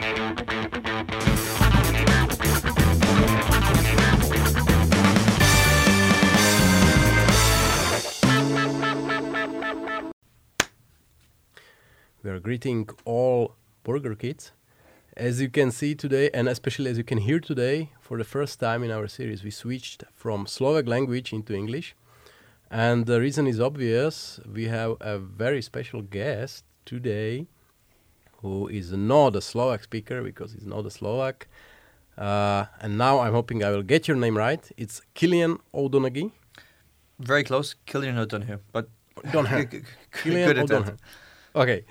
We are greeting all burger kids. As you can see today, and especially as you can hear today, for the first time in our series, we switched from Slovak language into English. And the reason is obvious. We have a very special guest today who is not a Slovak speaker because he's not a Slovak. Uh, and now I'm hoping I will get your name right. It's Killian O'Donoghue. Very close, Killian O'Donoghue, but O'Donoghue. Killian. O'Donoghue. Okay.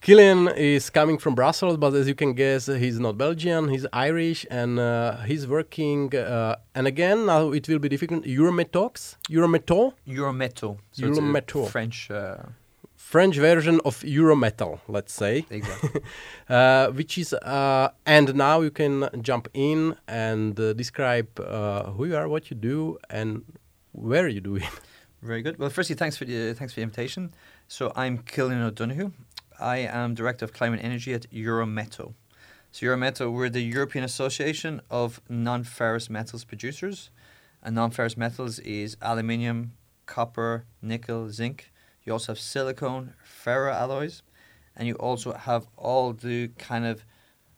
Killian is coming from Brussels, but as you can guess, he's not Belgian. He's Irish, and uh, he's working. Uh, and again, now it will be difficult. Eurometox, Eurometal, Eurometal. So Eurometal. French. French version of Eurometal, let's say, exactly. uh, which is. Uh, and now you can jump in and uh, describe uh, who you are, what you do, and where you do it. Very good. Well, firstly, thanks for the thanks for the invitation. So I'm Killian O'Donoghue. I am director of climate energy at Eurometaux. So Eurometaux, we're the European Association of Non-ferrous metals producers, and non-ferrous metals is aluminium, copper, nickel, zinc. You also have silicone, ferroalloys, and you also have all the kind of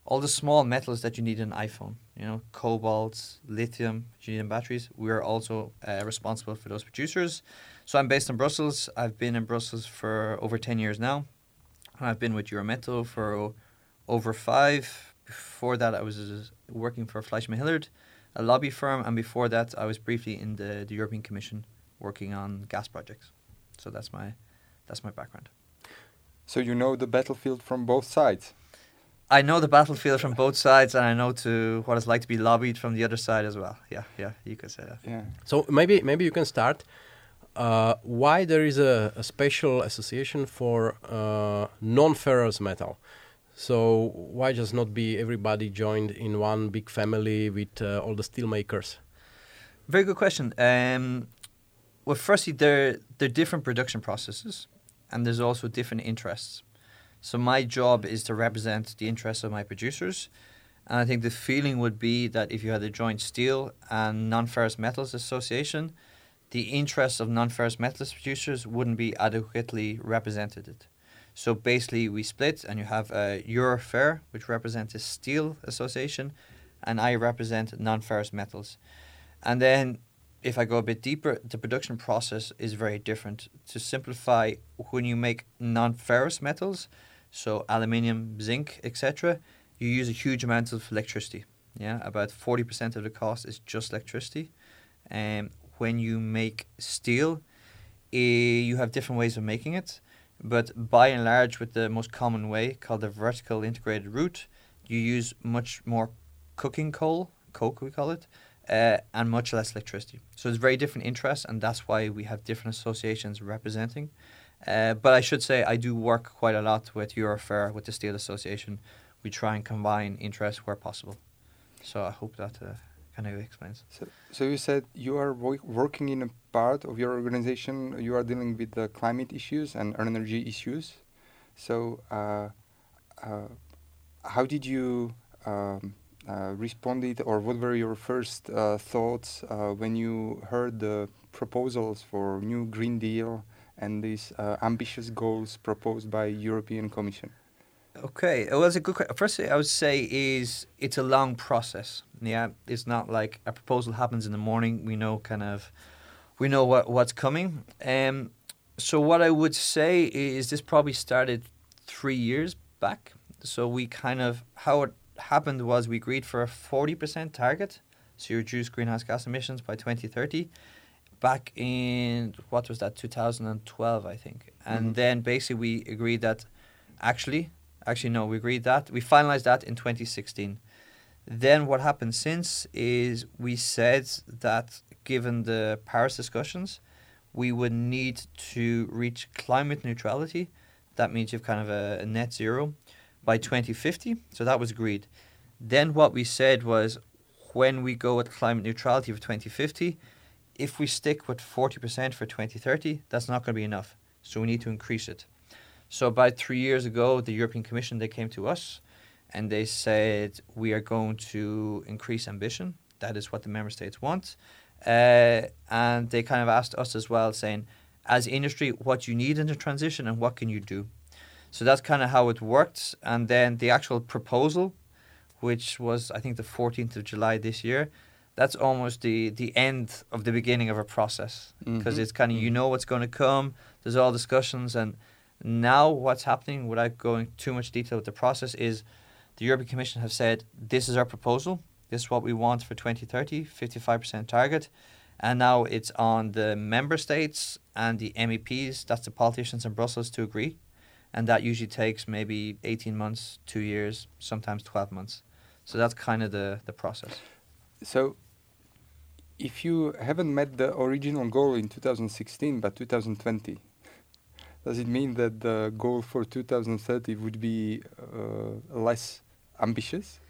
all the small metals that you need in an iPhone. You know, cobalt, lithium, you batteries. We're also uh, responsible for those producers. So I'm based in Brussels. I've been in Brussels for over 10 years now. And I've been with Eurometaux for over five. Before that, I was uh, working for FleishmanHillard, a lobby firm. And before that, I was briefly in the, the European Commission working on gas projects. So that's my, that's my background. So you know the battlefield from both sides. I know the battlefield from both sides, and I know to what it's like to be lobbied from the other side as well. Yeah, yeah, you could say that. Yeah. So maybe maybe you can start. Uh, why there is a, a special association for uh, non-ferrous metal? So why just not be everybody joined in one big family with uh, all the steel makers? Very good question. Um, well, firstly, there are different production processes, and there's also different interests. So my job is to represent the interests of my producers, and I think the feeling would be that if you had a joint steel and non-ferrous metals association, the interests of non-ferrous metals producers wouldn't be adequately represented. So basically, we split, and you have a Eurofer, which represents a steel association, and I represent non-ferrous metals. And then, if I go a bit deeper, the production process is very different. To simplify, when you make non-ferrous metals, so aluminium, zinc, etc., you use a huge amount of electricity. Yeah, about forty percent of the cost is just electricity. Um, when you make steel, eh, you have different ways of making it, but by and large, with the most common way called the vertical integrated route, you use much more coking coal, coke we call it, uh, and much less electricity. So it's very different interests, and that's why we have different associations representing. Uh, but I should say I do work quite a lot with Eurofer, with the Steel Association. We try and combine interests where possible. So I hope that uh, kind of explains. So, so you said you are wo- working in a part of your organization. You are dealing with the climate issues and energy issues. So, uh, uh, how did you um, uh, respond or what were your first uh, thoughts uh, when you heard the proposals for new Green Deal and these ambitious goals proposed by European Commission? Okay, well, that's a good question. First, thing I would say is it's a long process. Yeah, it's not like a proposal happens in the morning. We know kind of, we know what what's coming. Um, so what I would say is this probably started three years back. So we kind of how it happened was we agreed for a forty percent target, to reduce greenhouse gas emissions by twenty thirty. Back in what was that, two thousand and twelve, I think, and Mhm. then basically we agreed that actually Actually, no, we agreed that. We finalized that in 2016. Then what happened since is we said that given the Paris discussions, we would need to reach climate neutrality. That means you have kind of a, a net zero by 2050. So that was agreed. Then what we said was when we go with climate neutrality for 2050, if we stick with 40% for 2030, that's not going to be enough. So we need to increase it. So about three years ago, the European Commission they came to us, and they said we are going to increase ambition. That is what the member states want, uh, and they kind of asked us as well, saying, as industry, what you need in the transition and what can you do. So that's kind of how it worked, and then the actual proposal, which was I think the 14th of July this year, that's almost the the end of the beginning of a process because Mhm. it's kind of you know what's going to come. There's all discussions, and now what's happening, without going too much detail with the process, is the European Commission have said this is our proposal. This is what we want for 2030, 55% target. And now it's on the member states and the MEPs, that's the politicians in Brussels, to agree. And that usually takes maybe 18 months, two years, sometimes 12 months. So that's kind of the, the process. So, if you haven't met the original goal in 2016 but 2020, does it mean that the goal for 2030 would be uh, less ambitious?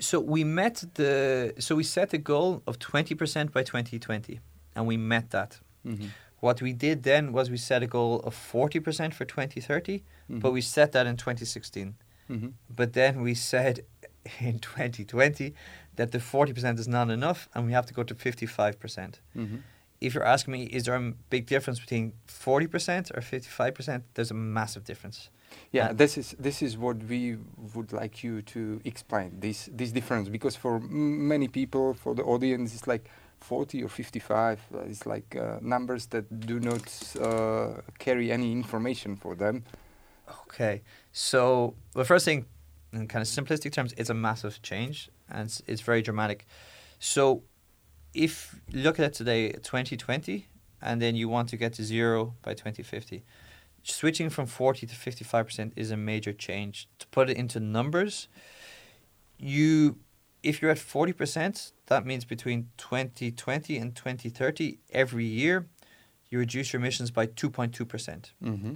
So we met the so we set a goal of 20% by 2020 and we met that. Mm-hmm. What we did then was we set a goal of 40% for 2030, but we set that in 2016. hmm But then we said in 2020 that the 40% is not enough and we have to go to 55%. hmm If you're asking me, is there a big difference between 40% or 55%? There's a massive difference. Yeah, And- this is this is what we would like you to explain this this difference because for m- many people, for the audience, it's like 40 or 55. Uh, it's like uh, numbers that do not uh, carry any information for them. Okay. So the first thing, in kind of simplistic terms, it's a massive change and it's, it's very dramatic. So if you look at it today, 2020, and then you want to get to zero by 2050, switching from 40 to 55% is a major change. To put it into numbers, you if you're at 40%, that means between 2020 and 2030, every year, you reduce your emissions by 2.2%. Mm-hmm.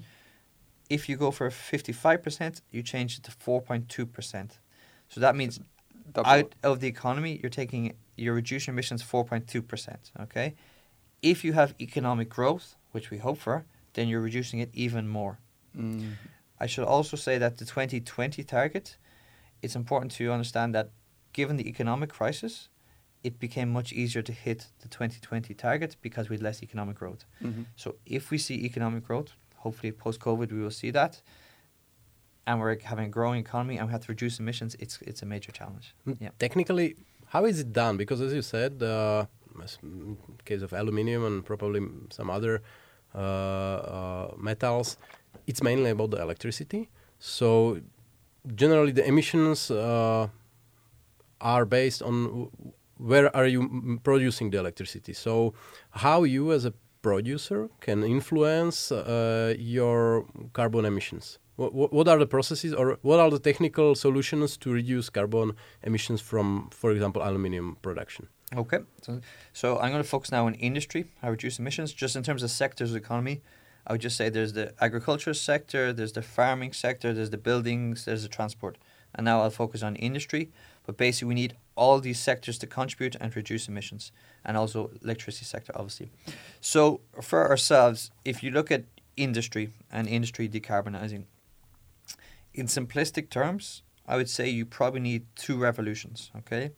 If you go for 55%, you change it to 4.2%. So that means out of the economy, you're taking you're reducing emissions 4.2%. Okay, if you have economic growth, which we hope for, then you're reducing it even more. Mm. I should also say that the 2020 target, it's important to understand that given the economic crisis, it became much easier to hit the 2020 target because we had less economic growth. Mhm. So if we see economic growth, hopefully post COVID we will see that, and we're having a growing economy and we have to reduce emissions, it's it's a major challenge. Mm, Yeah. Technically, how is it done? Because as you said, uh, in case of aluminium and probably some other uh, uh, metals, it's mainly about the electricity. So generally, the emissions uh, are based on where are you producing the electricity. So how you as a producer can influence uh, your carbon emissions. What, what are the processes or what are the technical solutions to reduce carbon emissions from, for example, aluminium production? Okay, so, so I'm going to focus now on industry, how reduce emissions. Just in terms of sectors of the economy, I would just say there's the agriculture sector, there's the farming sector, there's the buildings, there's the transport. And now I'll focus on industry. But basically, we need all these sectors to contribute and reduce emissions, and also electricity sector, obviously. So for ourselves, if you look at industry and industry decarbonizing, in simplistic terms, I would say you probably need two revolutions. Okay,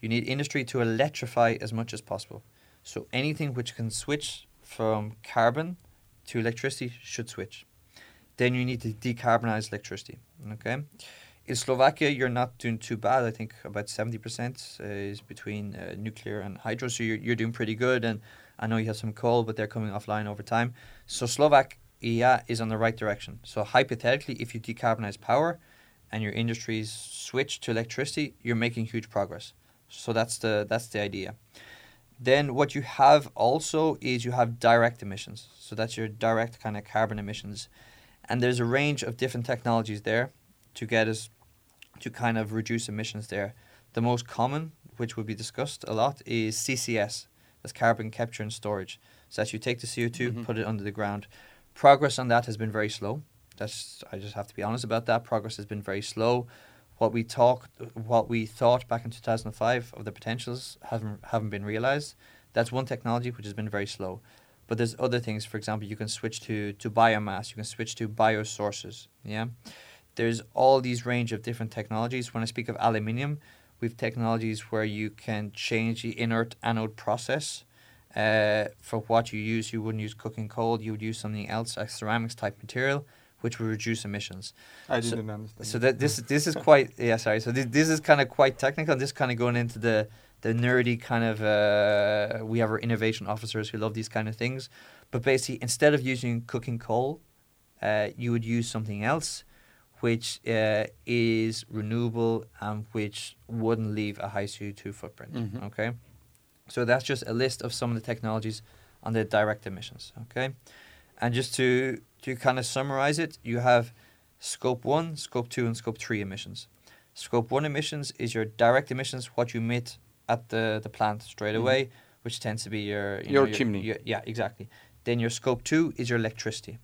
you need industry to electrify as much as possible. So anything which can switch from carbon to electricity should switch. Then you need to decarbonize electricity. Okay. In Slovakia, you're not doing too bad. I think about 70% is between uh, nuclear and hydro. So you're, you're doing pretty good. And I know you have some coal, but they're coming offline over time. So Slovakia is on the right direction. So hypothetically, if you decarbonize power and your industries switch to electricity, you're making huge progress. So that's the that's the idea. Then what you have also is you have direct emissions. So that's your direct kind of carbon emissions. And there's a range of different technologies there to get us to kind of reduce emissions there. The most common, which will be discussed a lot, is CCS. That's carbon capture and storage. So that you take the CO2, Mhm. put it under the ground. Progress on that has been very slow. That's I just have to be honest about that. Progress has been very slow. What we talked, what we thought back in 2005 of the potentials haven't haven't been realized. That's one technology which has been very slow. But there's other things. For example, you can switch to to biomass. You can switch to biosources. Yeah. There's all these range of different technologies. When I speak of aluminium, we've technologies where you can change the inert anode process. Uh, for what you use, you wouldn't use coking coal. You would use something else, a ceramics type material, which would reduce emissions. I So- didn't understand. So that this this is quite yeah sorry. So this, this is kind of quite technical. This kind of going into the the nerdy kind of uh, we have our innovation officers who love these kind of things, but basically instead of using coking coal, uh, you would use something else, which uh, is renewable and which wouldn't leave a high CO two footprint. Mhm. Okay, so that's just a list of some of the technologies on the direct emissions. Okay, and just to to kind of summarize it, you have scope one, scope two, and scope three emissions. Scope one emissions is your direct emissions, what you emit at the, the plant straight Mhm. away, which tends to be your you Your know, chimney. your- yeah, exactly. Then your scope two is your electricity,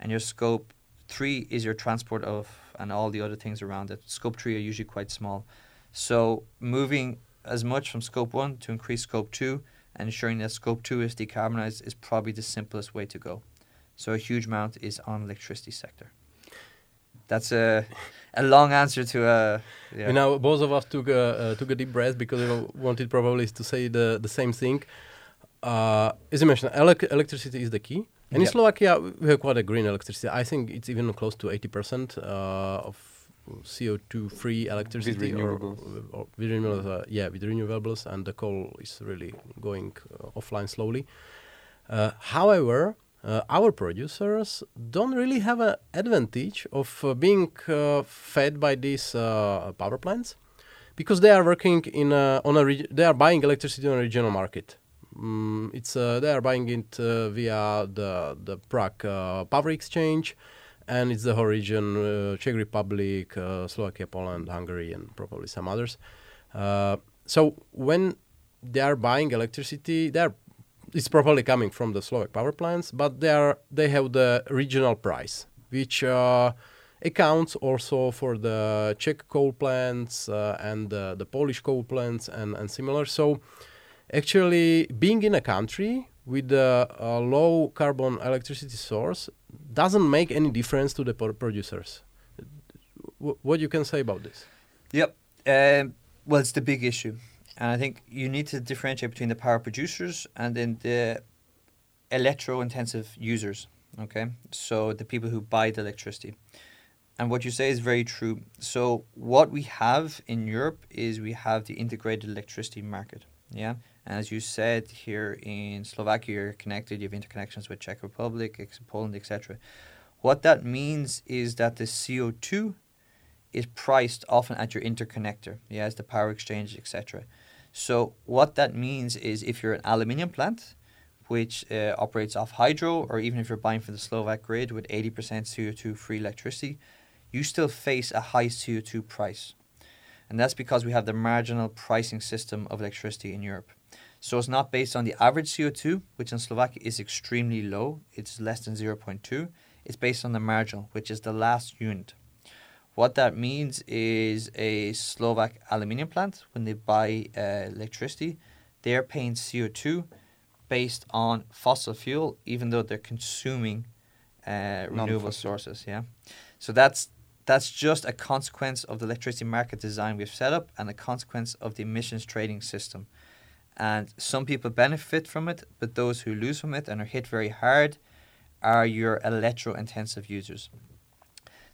and your scope three is your transport of and all the other things around it. Scope three are usually quite small, so moving as much from scope one to increase scope two and ensuring that scope two is decarbonized is probably the simplest way to go. So a huge amount is on electricity sector. That's a a long answer to a yeah. You know, both of us took a uh, took a deep breath because we wanted probably to say the the same thing. Uh, as you mentioned, elec- electricity is the key. And in Slovakia, we have quite a green electricity. I think it's even close to 80% uh, of CO2 free electricity or, renewables. or with renewables. Uh, yeah, with renewables, and the coal is really going uh, offline slowly. Uh, however, uh, our producers don't really have an advantage of uh, being uh, fed by these uh, power plants because they are working in a, on a they are buying electricity on a regional market. Mm, it's uh, they are buying it uh, via the the Prague uh, Power Exchange, and it's the uh, Czech Republic, Slovakia, Poland, Hungary, and probably some others. So when they are buying electricity, they are it's probably coming from the Slovak power plants, but they are they have the regional price, which uh, accounts also for the Czech coal plants uh, and uh, the Polish coal plants and, and similar. So actually, being in a country with a, a low carbon electricity source doesn't make any difference to the producers. What you can say about this? Yep. Um, well, it's the big issue, and I think you need to differentiate between the power producers and then the electro-intensive users. Okay, so the people who buy the electricity, and what you say is very true. So what we have in Europe is we have the integrated electricity market. Yeah, as you said here in Slovakia, you're connected. You have interconnections with Czech Republic, Poland, etc. What that means is that the CO two is priced often at your interconnector, yeah, as the power exchange, etc. So what that means is if you're an aluminium plant, which uh, operates off hydro, or even if you're buying from the Slovak grid with 80% CO2 free electricity, you still face a high CO2 price. And that's because we have the marginal pricing system of electricity in Europe. So it's not based on the average CO2, which in Slovakia is extremely low, it's less than 0.2. It's based on the marginal, which is the last unit. What that means is a Slovak aluminium plant, when they buy uh, electricity, they're paying CO2 based on fossil fuel, even though they're consuming uh, renewable sources. Yeah, so that's that's just a consequence of the electricity market design we've set up and a consequence of the emissions trading system. And some people benefit from it, but those who lose from it and are hit very hard are your electro-intensive users.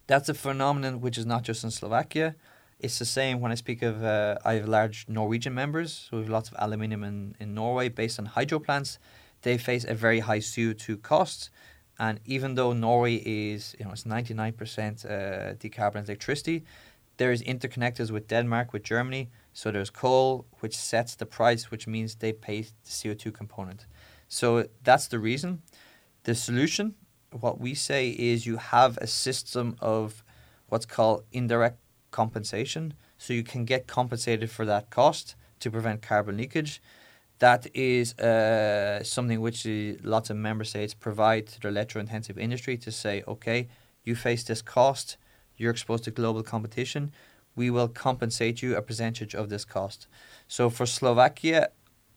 That's a phenomenon which is not just in Slovakia. It's the same when I speak of, uh, I have large Norwegian members, so we have lots of aluminium in, in Norway based on hydro plants. They face a very high CO2 cost. And even though Norway is, you know, it's 99% uh, decarbonized electricity, there is interconnectors with Denmark, with Germany. So there's coal, which sets the price, which means they pay the CO2 component. So that's the reason. The solution, what we say is you have a system of what's called indirect compensation. So you can get compensated for that cost to prevent carbon leakage. That is uh, something which lots of member states provide to their electro-intensive industry to say, okay, you face this cost, you're exposed to global competition, we will compensate you a percentage of this cost. So for Slovakia,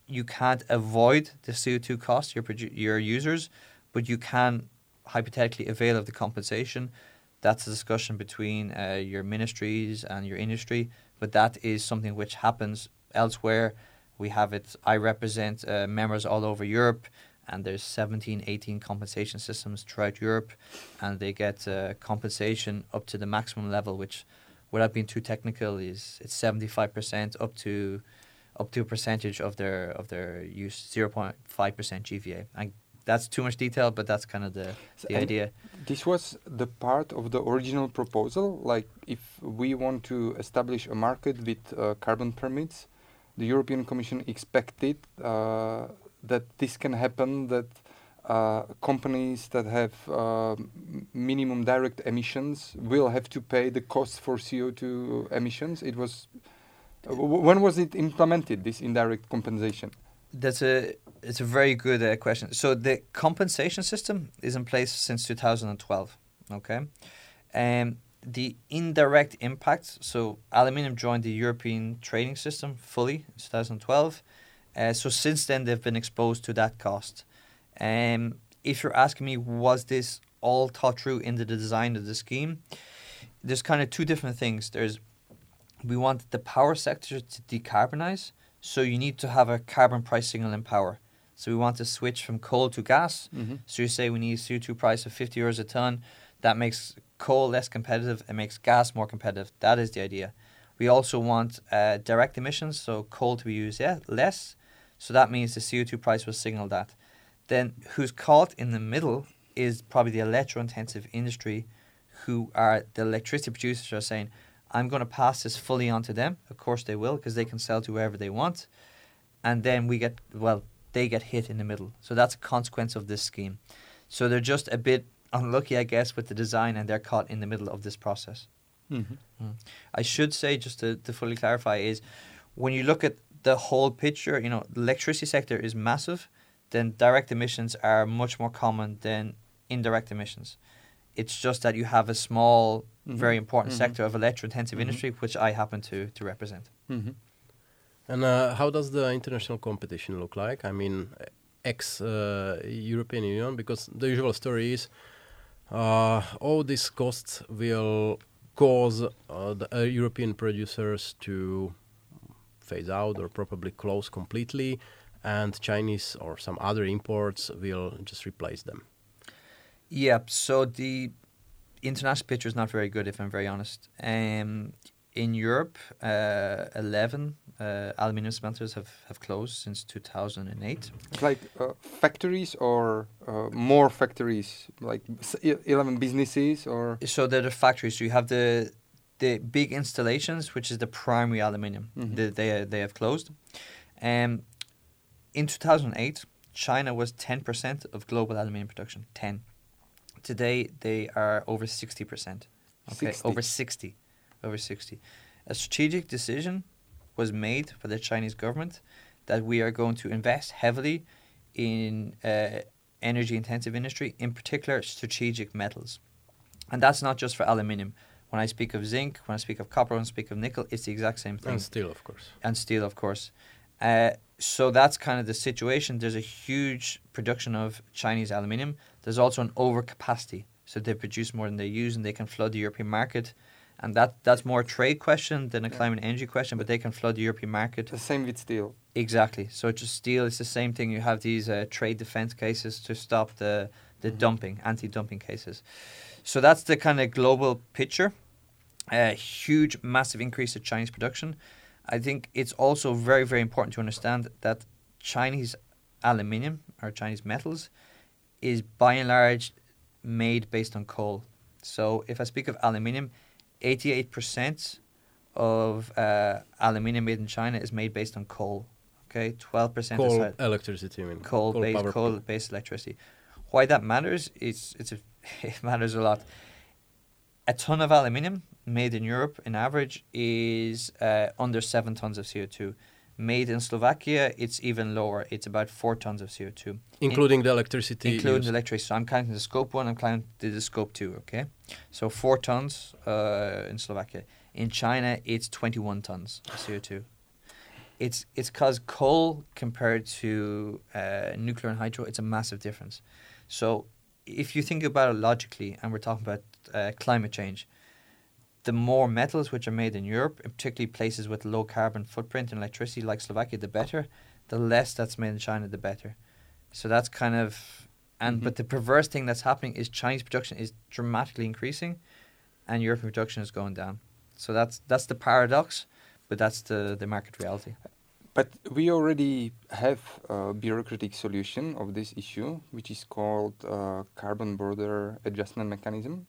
you can't avoid the CO2 cost your produ- your users, but you can hypothetically avail of the compensation. That's a discussion between uh, your ministries and your industry, but that is something which happens elsewhere. We have it. I represent uh, members all over Europe, and there's 17, 18 compensation systems throughout Europe, and they get uh, compensation up to the maximum level, which, without being too technical, is it's 75% up to up to a percentage of their of their use 0.5% GVA. And that's too much detail, but that's kind of the, the And idea. This was the part of the original proposal. Like, if we want to establish a market with uh, carbon permits, the European Commission expected uh, that this can happen. That uh, companies that have uh, minimum direct emissions will have to pay the cost for CO2 emissions. It was. uh, when was it implemented? This indirect compensation. That's a it's a very good uh, question. So the compensation system is in place since 2012. Okay, um, the indirect impacts. So aluminium joined the European trading system fully in 2012. Uh, so since then they've been exposed to that cost. Um, if you're asking me, was this all thought through in the design of the scheme? There's kind of two different things. There's we want the power sector to decarbonize, so you need to have a carbon price signal in power. So we want to switch from coal to gas. Mm-hmm. So you say we need a CO2 price of 50 euros a ton. That makes coal less competitive. It makes gas more competitive. That is the idea. We also want uh, direct emissions, so coal to be used yeah, less. So that means the CO2 price will signal that. Then who's caught in the middle is probably the electro-intensive industry, who are the electricity producers are saying, I'm going to pass this fully onto them. Of course they will, because they can sell to whoever they want. And then we get, well, they get hit in the middle. So that's a consequence of this scheme. So they're just a bit unlucky, I guess, with the design, and they're caught in the middle of this process. Mm-hmm. I should say, just to, to fully clarify, is when you look at the whole picture, you know, the electricity sector is massive, then direct emissions are much more common than indirect emissions. It's just that you have a small, Mhm. very important Mhm. sector of electro-intensive Mhm. industry, which I happen to, to represent. Mm-hmm. And uh, how does the international competition look like? I mean, ex uh, European Union, because the usual story is uh, all these costs will cause uh, the uh, European producers to phase out or probably close completely, and Chinese or some other imports will just replace them. Yep. So the international picture is not very good, if I'm very honest. Um, in Europe, uh, 11 uh, aluminium smelters have, have closed since 2008. Like uh, factories or uh, more factories, like s- e- 11 businesses or. So they're the factories. So you have the the big installations, which is the primary aluminium. Mhm. They, they they have closed. Um, in 2008, China was 10% of global aluminium production. 10. Today they are over 60%. Okay, 60. over 60, over 60. A strategic decision was made by the Chinese government that we are going to invest heavily in uh, energy intensive industry, in particular strategic metals. And that's not just for aluminium. When I speak of zinc, when I speak of copper, when I speak of nickel, it's the exact same thing And steel, of course. and steel, of course. Uh, so that's kind of the situation. There's a huge production of Chinese aluminium. There's also an overcapacity, so they produce more than they use, and they can flood the European market. And that that's more a trade question than a Yeah. climate energy question, but they can flood the European market. The same with steel. Exactly. So just steel is the same thing. You have these uh, trade defense cases to stop the the Mhm. dumping, anti-dumping cases. So that's the kind of global picture. A huge, massive increase of Chinese production. I think it's also very, very important to understand that Chinese aluminium or Chinese metals is by and large made based on coal. So if I speak of aluminium, 88% of uh, aluminium made in China is made based on coal. Okay, 12% is Coal uh, electricity, I mean. coal, based power coal based electricity. Why that matters? It's it's a, it matters a lot. A ton of aluminium made in Europe, in average, is uh, under seven tons of CO two. Made in Slovakia, it's even lower. It's about four tons of CO two, Including the electricity. including the electricity. So I'm counting the scope one. I'm counting the scope two. Okay, so four tons uh, in Slovakia. In China, it's twenty one tons of CO two. It's it's because coal compared to uh, nuclear and hydro, it's a massive difference. So if you think about it logically, and we're talking about uh, climate change. The more metals which are made in Europe, and particularly places with low carbon footprint in electricity like Slovakia, the better. The less that's made in China, the better. So that's kind of, and Mhm. but the perverse thing that's happening is Chinese production is dramatically increasing, and European production is going down. So that's that's the paradox, but that's the the market reality. But we already have a bureaucratic solution of this issue, which is called uh, carbon border adjustment mechanism.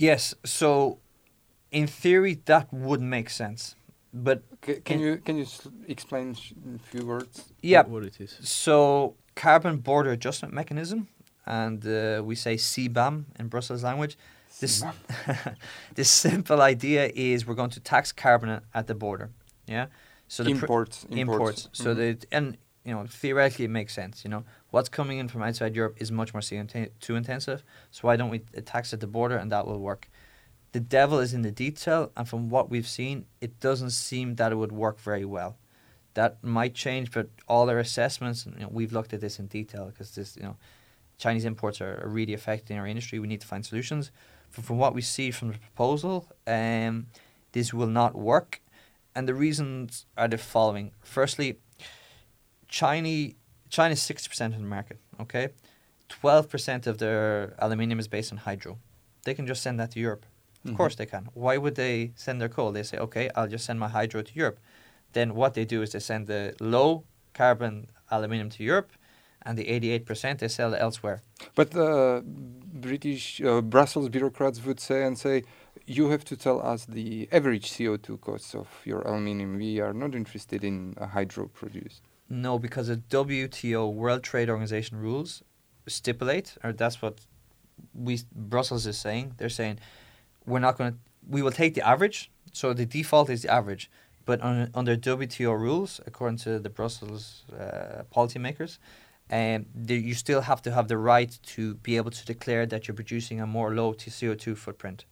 Yes. So, in theory, that would make sense, but C- can In- you can you s- explain sh- in a few words? yeah. What it is. So, carbon border adjustment mechanism, and uh, we say CBAM in Brussels language. This this simple idea is we're going to tax carbon at the border. Yeah. So the pr- imports, imports. So Mhm. that and you know theoretically it makes sense. You know what's coming in from outside Europe is much more CO2 intensive. So why don't we tax at the border and that will work? The devil is in the detail, and from what we've seen, it doesn't seem that it would work very well. That might change, but all our assessments, you know, we've looked at this in detail because this, you know, Chinese imports are, are really affecting our industry. We need to find solutions. From, from what we see from the proposal, um, this will not work, and the reasons are the following. Firstly, China China is sixty percent of the market. Okay, twelve percent of their aluminium is based on hydro. They can just send that to Europe. Of Mhm. course they can. Why would they send their coal? They say, okay, I'll just send my hydro to Europe. Then what they do is they send the low carbon aluminium to Europe, and the eighty-eight percent they sell elsewhere. But uh, British uh, Brussels bureaucrats would say and say, you have to tell us the average CO2 costs of your aluminium. We are not interested in a hydro produced. No, because the WTO World Trade Organization rules stipulate, or that's what we Brussels is saying. They're saying we're not going to. We will take the average. So the default is the average, but un, under WTO rules, according to the Brussels uh, policymakers, um, the, you still have to have the right to be able to declare that you're producing a more low t- CO2 footprint.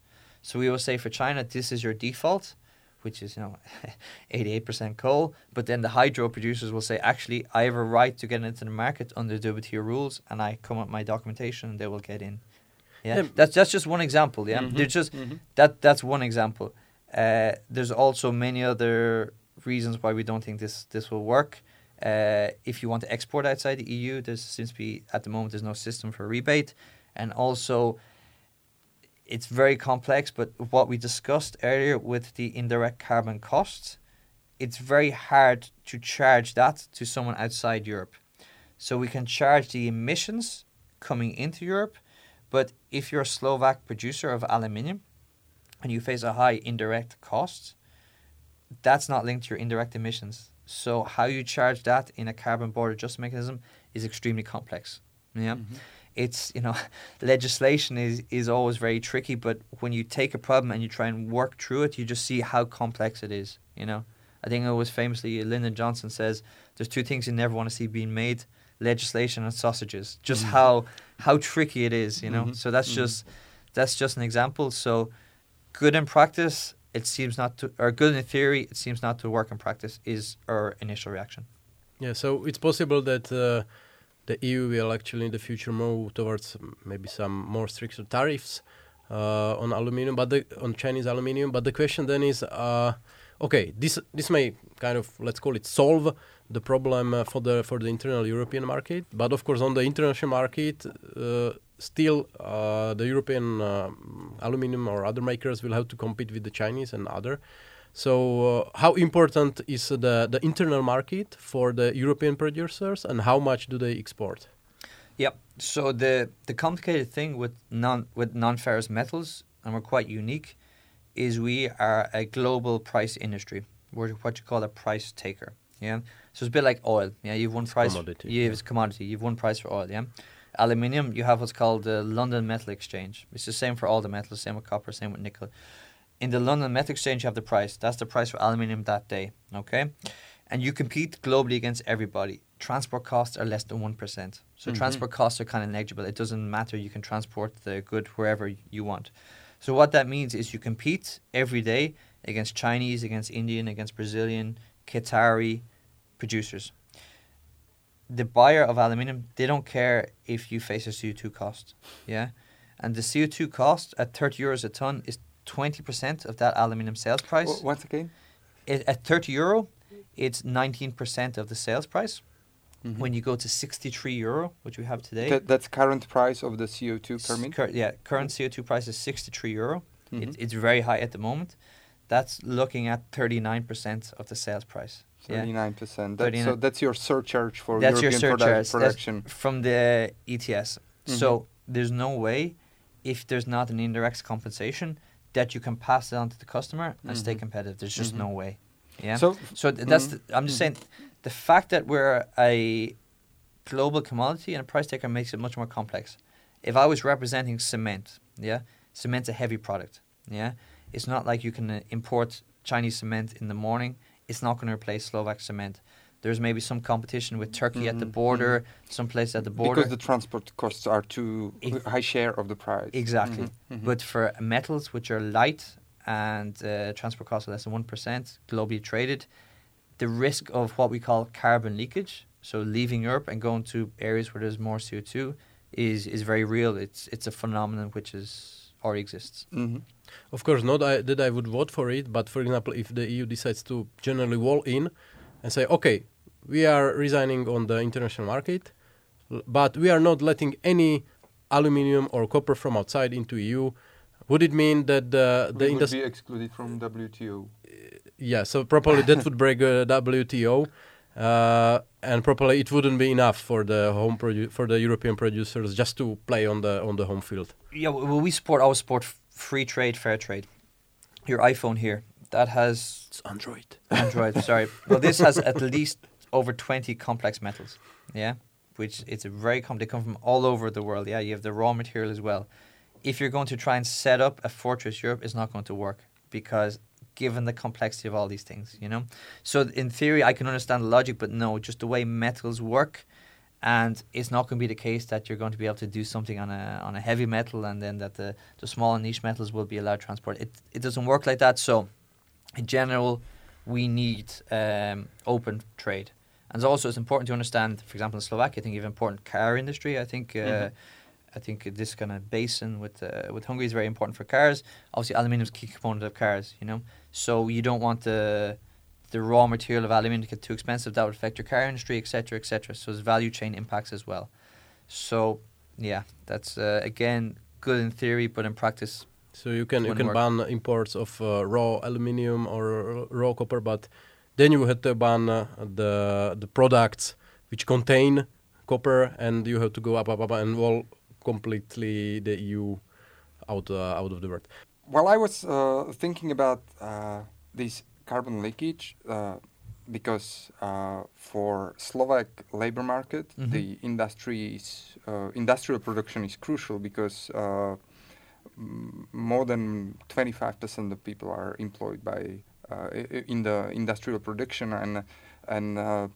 So we will say for China, this is your default, which is you know 88% coal. But then the hydro producers will say, actually, I have a right to get into the market under WTO rules, and I come up my documentation, and they will get in. Yeah, Yeah. that's that's just one example. Yeah, Mhm, they're just mhm. that that's one example. Uh, there's also many other reasons why we don't think this this will work. Uh, if you want to export outside the EU, there seems to be at the moment there's no system for rebate, and also it's very complex. But what we discussed earlier with the indirect carbon costs, it's very hard to charge that to someone outside Europe. So we can charge the emissions coming into Europe, but if you're a Slovak producer of aluminium and you face a high indirect cost, that's not linked to your indirect emissions. So how you charge that in a carbon border adjustment mechanism is extremely complex. Yeah. Mhm. It's you know, legislation is is always very tricky, but when you take a problem and you try and work through it, you just see how complex it is. You know, I think it was famously Lyndon Johnson says there's two things you never want to see being made: legislation and sausages. Just Mhm. how how tricky it is. You know, Mhm. so that's Mhm. just that's just an example. So good in practice, it seems not to, or good in theory, it seems not to work in practice. Is our initial reaction. Yeah, so it's possible that uh, the EU will actually in the future move towards um, maybe some more stricter tariffs uh, on aluminium, but the, on Chinese aluminium. But the question then is, uh, okay, this this may kind of let's call it solve the problem uh, for the for the internal European market, but of course on the international market, uh, still uh, the European um, aluminium or other makers will have to compete with the Chinese and other. So, uh, how important is the, the internal market for the European producers, and how much do they export? Yep. So the the complicated thing with non with non ferrous metals, and we're quite unique, is we are a global price industry. We're what you call a price taker. Yeah. So it's a bit like oil. Yeah. You've one price. commodity, You have yeah. it's commodity. You've one price for oil. Yeah. Aluminium. You have what's called the London Metal Exchange. It's the same for all the metals. Same with copper. Same with nickel. In the London Metal Exchange, you have the price. That's the price for aluminium that day. Okay. And you compete globally against everybody. Transport costs are less than 1%. So Mhm. transport costs are kind of negligible. It doesn't matter. You can transport the good wherever you want. So what that means is you compete every day against Chinese, against Indian, against Brazilian, Qatari producers. The buyer of aluminium, they don't care if you face a CO2 cost. Yeah. and the CO2 cost at 30 euros a ton is 20% of that aluminium sales price. O- once again. It, at 30 euro, it's 19% of the sales price. Mhm. When you go to 63 euro, which we have today, That, that's current price of the CO2 s- permit. cur- yeah, current CO2 price is 63 euro. Mhm. It, it's very high at the moment. That's looking at 39% of the sales price. Thirty-nine percent. That, so that's your surcharge for That's your European produ- surcharge. That's production. from the ETS. Mhm. So there's no way, if there's not an indirect compensation, that you can pass it on to the customer and stay Mhm. competitive. There's just Mhm. no way. Yeah. So So th- that's Mhm. the, I'm just Mhm. saying the fact that we're a global commodity and a price taker makes it much more complex. If I was representing cement, yeah, cement's a heavy product, yeah. It's not like you can uh, import Chinese cement in the morning. It's not going to replace Slovak cement. There's maybe some competition with Turkey at the Mhm, border, some place at the border. because the transport costs are too Ex- high share of the price. Exactly. Mhm, mhm. But for metals which are light and uh, transport costs are less than 1%, globally traded, the risk of what we call carbon leakage, so leaving Europe and going to areas where there's more CO2, is, is very real. It's, it's a phenomenon which is already exists. Mhm. Of course, not I, that I would vote for it, but for example, if the EU decides to generally wall in and say, okay, we are resigning on the international market, but we are not letting any aluminium or copper from outside into EU, would it mean that the, the We would industry? be excluded from WTO. Yeah, so probably that would break uh, WTO, uh, and probably it wouldn't be enough for the home produ- for the European producers just to play on the on the home field. Yeah, well, we support, our support free trade, fair trade. Your iPhone here, that has It's Android. Android, sorry. Well, this has at least over 20 complex metals. Yeah. Which it's a very com- they come from all over the world. Yeah. You have the raw material as well. If you're going to try and set up a fortress Europe, it's not going to work because given the complexity of all these things, you know. So in theory, I can understand the logic, but no, just the way metals work, and it's not going to be the case that you're going to be able to do something on a on a heavy metal, and then that the the small niche metals will be allowed transport. It it doesn't work like that. So in general, we need um, open trade. And also, it's important to understand, for example, in Slovakia, I think you have important car industry. I think uh, Mhm. I think this kind of basin with uh, with Hungary is very important for cars. Obviously, aluminium is a key component of cars. You know, so you don't want the the raw material of aluminium to get too expensive. That would affect your car industry, etc., etc. So there's value chain impacts as well. So yeah, that's uh, again good in theory, but in practice, So you can you can work. ban imports of uh, raw aluminium or raw copper, but then you have to ban uh, the the products which contain copper, and you have to go up up up and wall completely the EU out uh, out of the world. Well, I was uh, thinking about uh, this carbon leakage uh, because uh, for Slovak labor market, Mhm. the industry is uh, industrial production is crucial because uh, m- more than 25% of people are employed by i- i- in the industrial production and and uh,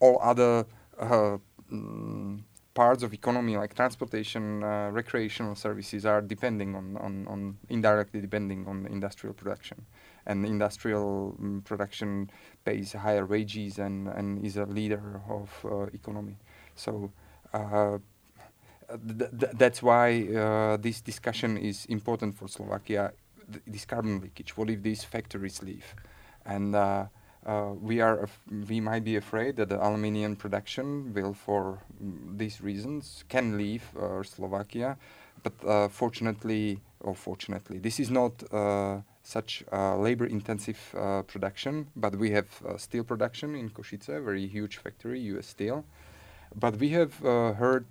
all other uh, mm, parts of economy like transportation, uh, recreational services are depending on, on, on indirectly depending on industrial production, and industrial mm, production pays higher wages and, and is a leader of uh, economy. So. Uh, th- th- that's why uh, this discussion is important for Slovakia. Th- this carbon leakage. What if these factories leave? And uh, uh, we are af- we might be afraid that the aluminium production will, for mm, these reasons, can leave uh, Slovakia. But uh, fortunately, or fortunately, this is not uh, such uh, labor-intensive uh, production. But we have uh, steel production in Košice, a very huge factory, U.S. Steel. But we have heard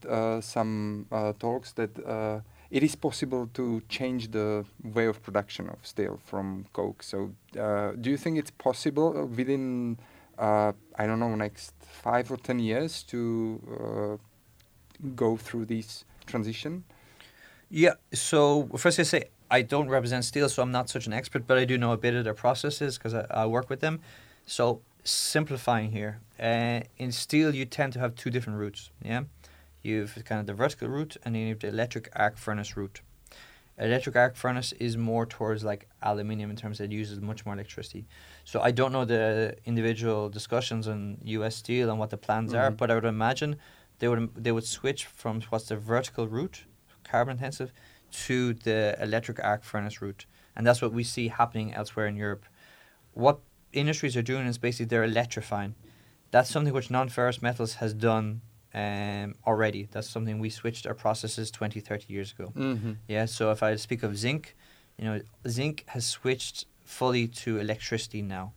some talks that it is possible to change the way of production of steel from coke. So, uh, do you think it's possible within, uh, I don't know, next five or ten years to uh, go through this transition? Yeah. So first, I say I don't represent steel, so I'm not such an expert, but I do know a bit of their processes because I, I work with them. So simplifying here, uh, in steel you tend to have two different routes. Yeah, you've kind of the vertical route, and then you have the electric arc furnace route. Electric arc furnace is more towards like aluminium in terms that it uses much more electricity. So I don't know the individual discussions on U.S. Steel and what the plans are, Mhm. but I would imagine they would they would switch from what's the vertical route, carbon intensive, to the electric arc furnace route. And that's what we see happening elsewhere in Europe. What industries are doing is basically they're electrifying. That's something which non ferrous metals has done um, already. That's something we switched our processes 20, 30 years ago. Mm-hmm. Yeah, so if I speak of zinc, you know, zinc has switched fully to electricity now,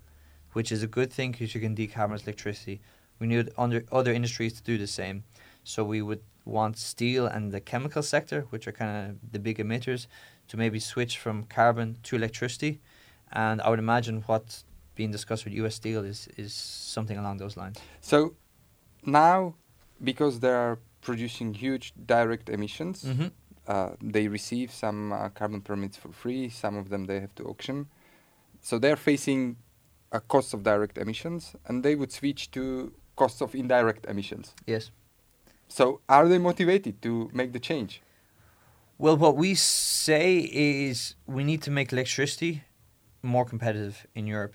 which is a good thing because you can decarbonize electricity. We need under other industries to do the same. So we would want steel and the chemical sector, which are kind of the big emitters, to maybe switch from carbon to electricity. And I would imagine what's being discussed with US Steel is, is something along those lines. So now, because they are producing huge direct emissions, Mm-hmm. uh, they receive some uh, carbon permits for free. Some of them they have to auction. So they're facing a cost of direct emissions, and they would switch to costs of indirect emissions. Yes. So are they motivated to make the change? Well, what we say is we need to make electricity more competitive in Europe.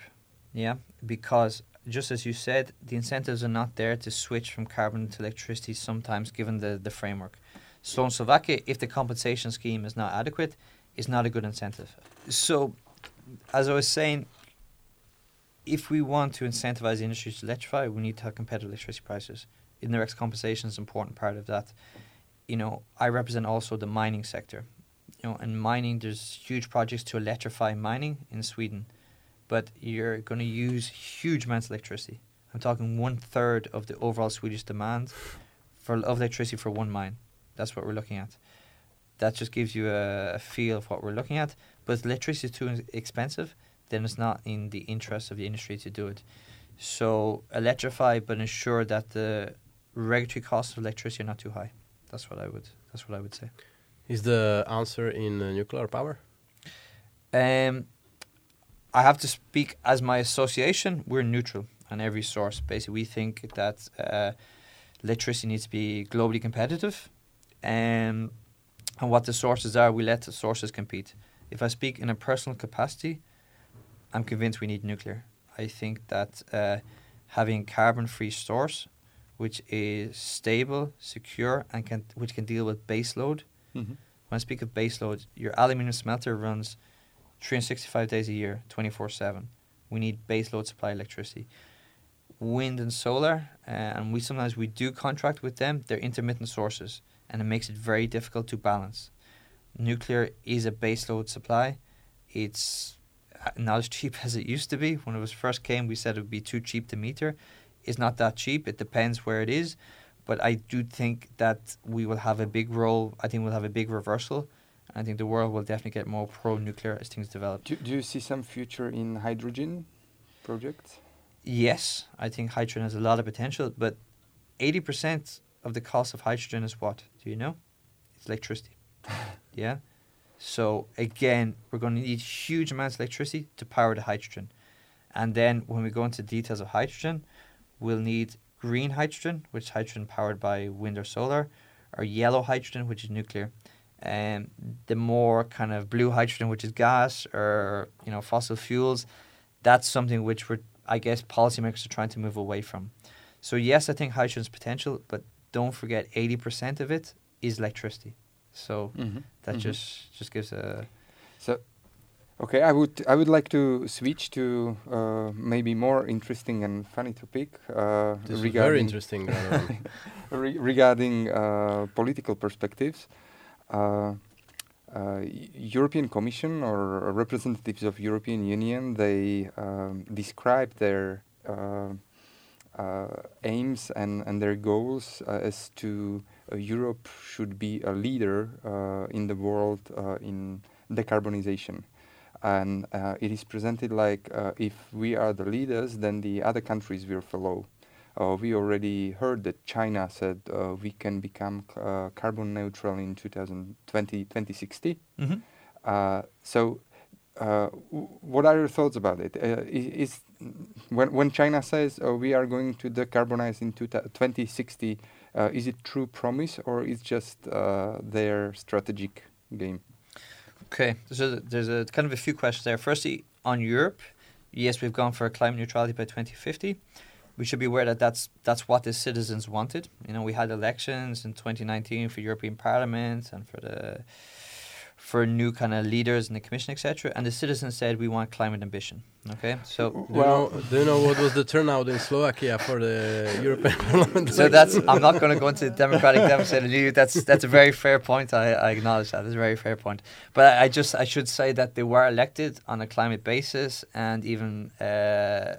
Yeah, because just as you said, the incentives are not there to switch from carbon to electricity sometimes given the, the framework. So in Slovakia, if the compensation scheme is not adequate, it's not a good incentive. So, as I was saying, if we want to incentivize the industry to electrify, we need to have competitive electricity prices. Indirect compensation is an important part of that you know, I represent also the mining sector. You know, in mining, there's huge projects to electrify mining in Sweden, but you're going to use huge amounts of electricity. I'm talking one third of the overall Swedish demand for of electricity for one mine. That's what we're looking at. That just gives you a, a feel of what we're looking at. But if electricity is too expensive, then it's not in the interest of the industry to do it. So electrify, but ensure that the regulatory costs of electricity are not too high. That's what I would. That's what I would say. Is the answer in uh, nuclear power? Um, I have to speak as my association. We're neutral on every source. Basically, we think that uh, electricity needs to be globally competitive, um, and what the sources are, we let the sources compete. If I speak in a personal capacity, I'm convinced we need nuclear. I think that uh, having carbon-free source, which is stable, secure, and can which can deal with base load. Mm-hmm. When I speak of base load, your aluminium smelter runs 365 days a year, 24 7. We need base load supply electricity. Wind and solar, uh, and we sometimes we do contract with them. They're intermittent sources, and it makes it very difficult to balance. Nuclear is a base load supply. It's uh, not as cheap as it used to be. When it was first came, we said it would be too cheap to meter. It's not that cheap. It depends where it is, but I do think that we will have a big role. I think we'll have a big reversal. I think the world will definitely get more pro-nuclear as things develop. Do, do you see some future in hydrogen projects? Yes, I think hydrogen has a lot of potential, but 80% of the cost of hydrogen is what? Do you know? It's electricity. yeah? So again, we're going to need huge amounts of electricity to power the hydrogen. And then when we go into details of hydrogen, we'll need green hydrogen, which is hydrogen powered by wind or solar, or yellow hydrogen, which is nuclear. And the more kind of blue hydrogen, which is gas or you know fossil fuels, that's something which we're I guess policymakers are trying to move away from. So yes, I think hydrogen's potential, but don't forget eighty percent of it is electricity. So Mm-hmm. that just just gives a so. Okay, I would I would like to switch to uh, maybe more interesting and funny topic uh, This is very interesting. Re- regarding uh, political perspectives. Uh, uh, European Commission or representatives of European Union they um, describe their uh, aims and, and their goals as to Europe should be a leader in the world in decarbonization. And uh, it is presented like uh, if we are the leaders, then the other countries will follow. Uh, we already heard that China said uh, we can become c- uh, carbon neutral in 2020, 2060. mm-hmm. Uh, so, uh, w- what are your thoughts about it? Uh, is when when China says we are going to decarbonize in two 2060, uh, is it true promise or is just uh, their strategic game? Okay, so there's a kind of a few questions there. Firstly, on Europe, yes, we've gone for climate neutrality by 2050. We should be aware that that's that's what the citizens wanted. You know, we had elections in 2019 for European Parliament and for the for new kind of leaders in the commission, etc. And the citizens said we want climate ambition. Okay, so Do you, know, do you know what was the turnout in Slovakia for the European Parliament? so that's I'm not going to go into the democratic deficit of EU. That's that's a very fair point. I, I acknowledge that. It's a very fair point. But I, I just I should say that they were elected on a climate basis, and even uh,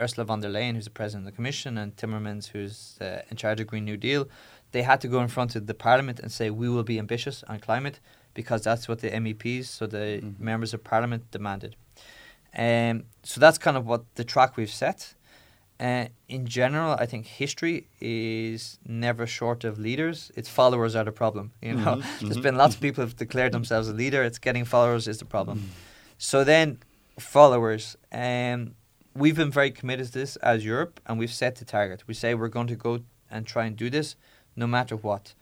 Ursula von der Leyen, who's the president of the Commission, and Timmermans, who's uh, in charge of Green New Deal, they had to go in front of the Parliament and say we will be ambitious on climate because that's what the MEPs, so the Mhm. members of Parliament, demanded. Um, so that's kind of what the track we've set. Uh, in general, I think history is never short of leaders. Its followers are the problem. You know, Mhm, there's mhm. been lots of people who've declared themselves a leader. It's getting followers is the problem. So then, followers. Um, we've been very committed to this as Europe, and we've set the target. We say we're going to go and try and do this, no matter what.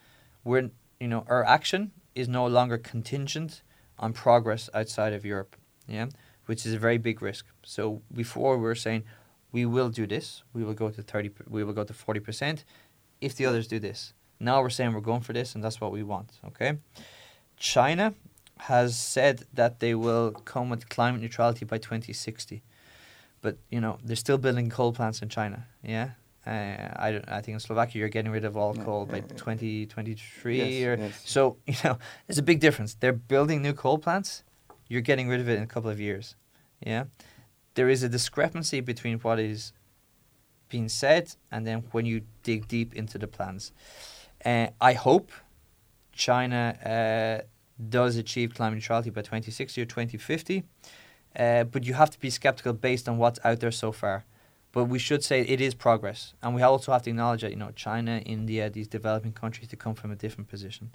We're, you know, our action is no longer contingent on progress outside of Europe. Yeah, which is a very big risk. So before we were saying we will do this, we will go to thirty, we will go to forty percent, if the others do this. Now we're saying we're going for this, and that's what we want. Okay, China has said that they will come with climate neutrality by 2060. But, you know, they're still building coal plants in China, yeah? Uh, I, don't, I think in Slovakia you're getting rid of all Yeah, coal by yeah, yeah. 2023 Yes, or yes. so you know there's a big difference. They're building new coal plants. You're getting rid of it in a couple of years. Yeah, there is a discrepancy between what is being said and then when you dig deep into the plans. Uh, I hope China uh, does achieve climate neutrality by 2060 or 2050, uh, but you have to be skeptical based on what's out there so far. But we should say it is progress, and we also have to acknowledge that you know China, India, these developing countries, they come from a different position.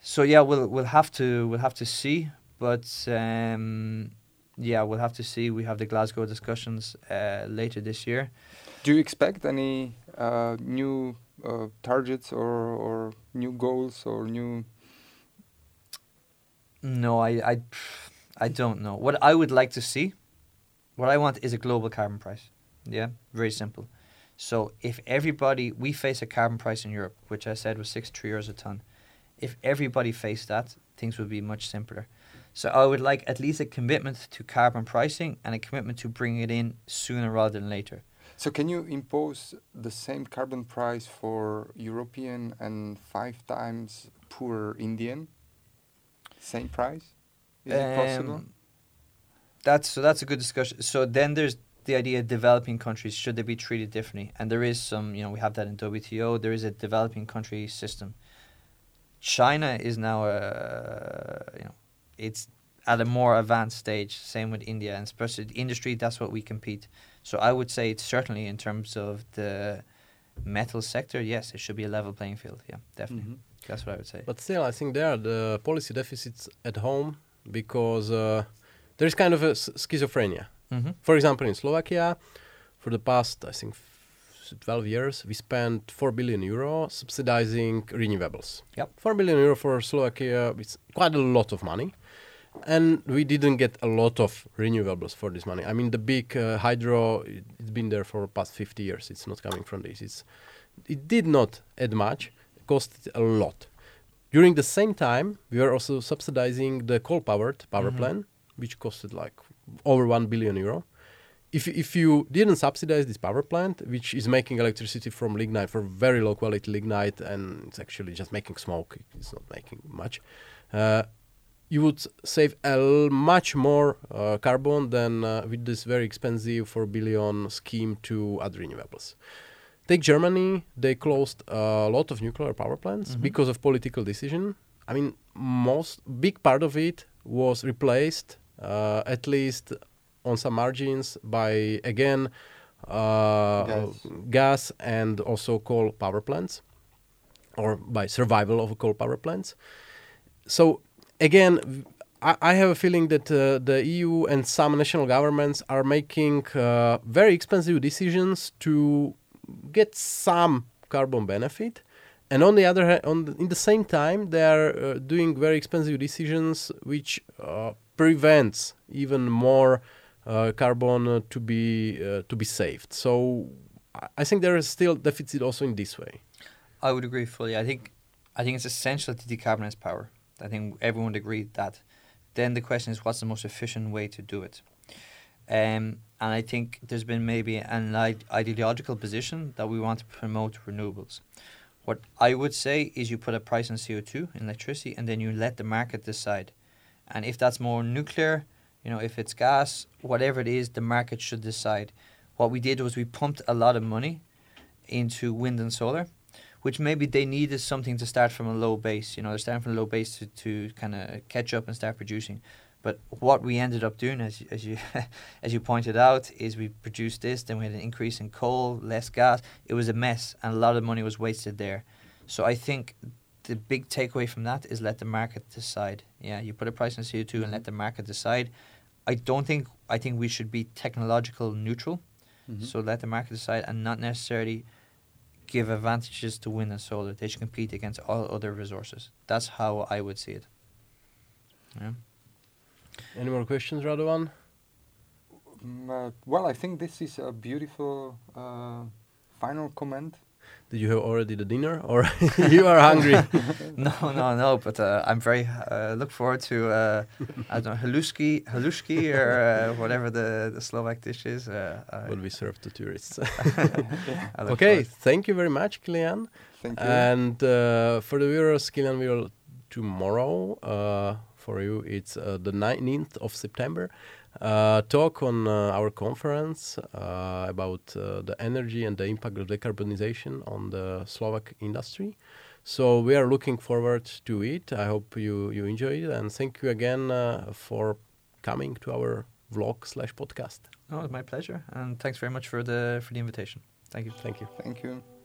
So yeah, we'll we'll have to we'll have to see, but um, yeah, we'll have to see. We have the Glasgow discussions uh, later this year. Do you expect any uh, new uh, targets or, or new goals or new? No, I, I, I don't know. What I would like to see, what I want is a global carbon price. Yeah, very simple. So if everybody, we face a carbon price in Europe, which I said was 63 euros a ton. If everybody faced that, things would be much simpler. So I would like at least a commitment to carbon pricing and a commitment to bring it in sooner rather than later. So can you impose the same carbon price for European and five times poorer Indian? Same price? Is it possible? Um, That's so. That's a good discussion. So then there's the idea of developing countries should they be treated differently, and there is some. You know, we have that in WTO. There is a developing country system. China is now a you know, it's at a more advanced stage. Same with India, and especially the industry. That's what we compete. So I would say it's certainly in terms of the metal sector. Yes, it should be a level playing field. Yeah, definitely. Mhm. That's what I would say. But still, I think there are the policy deficits at home because uh, there is kind of a s- schizophrenia. Mm-hmm. For example, in Slovakia, for the past, I think, 12 years, we spent 4 billion euro subsidizing renewables. Yep. 4 billion euro for Slovakia is quite a lot of money. And we didn't get a lot of renewables for this money. I mean, the big uh, hydro, it, it's been there for past 50 years. It's not coming from this. It's, it did not add much, it costed a lot. During the same time, we were also subsidizing the coal-powered power Mhm. plant, which costed like over 1 billion euro. If, if you didn't subsidize this power plant, which is making electricity from lignite for very low quality lignite, and it's actually just making smoke, it's not making much, uh, you would save a much more uh, carbon than uh, with this very expensive 4 billion scheme to add renewables. Take Germany, they closed a lot of nuclear power plants Mhm. because of political decision. I mean, most big part of it was replaced, uh, at least on some margins, by again uh, Gas. gas and also coal power plants, or by survival of coal power plants. So again, I have a feeling that uh, the EU and some national governments are making uh, very expensive decisions to get some carbon benefit, and on the other hand, on the, in the same time, they are uh, doing very expensive decisions which uh, prevents even more uh, carbon uh, to be uh, to be saved. So I- think there is still deficit also in this way. I would agree fully. I think, I think it's essential to decarbonize power. I think everyone agreed that. Then the question is, what's the most efficient way to do it? Um, and I think there's been maybe an ideological position that we want to promote renewables. What I would say is you put a price on CO2 in electricity and then you let the market decide. And if that's more nuclear, you know, if it's gas, whatever it is, the market should decide. What we did was we pumped a lot of money into wind and solar, which maybe they needed something to start from a low base. You know, they're starting from a low base to, to kind of catch up and start producing. But what we ended up doing, as as you as you pointed out, is we produced this. Then we had an increase in coal, less gas. It was a mess, and a lot of money was wasted there. So I think the big takeaway from that is let the market decide. Yeah, you put a price on CO two and let the market decide. I don't think I think we should be technological neutral. Mm-hmm. So let the market decide, and not necessarily give advantages to wind and solar. They should compete against all other resources. That's how I would see it. Yeah. Any more questions, Radovan? Mm, uh, well, I think this is a beautiful uh, final comment. Did you have already the dinner, or you are hungry? no, no, no. But uh, I'm very uh, look forward to uh, I don't know haluski, haluski, or uh, whatever the, the Slovak dish is. Uh, will be served to tourists. okay, thank you very much, Kilian. Thank you. And uh, for the viewers, Kilian will tomorrow for you. It's uh, the 19th of September. Uh, talk on uh, our conference about the energy and the impact of decarbonization on the Slovak industry. So we are looking forward to it. I hope you you enjoy it, and thank you again for coming to our vlog slash podcast. Oh, it's my pleasure, and thanks very much for the for the invitation. Thank you. Thank you. Thank you.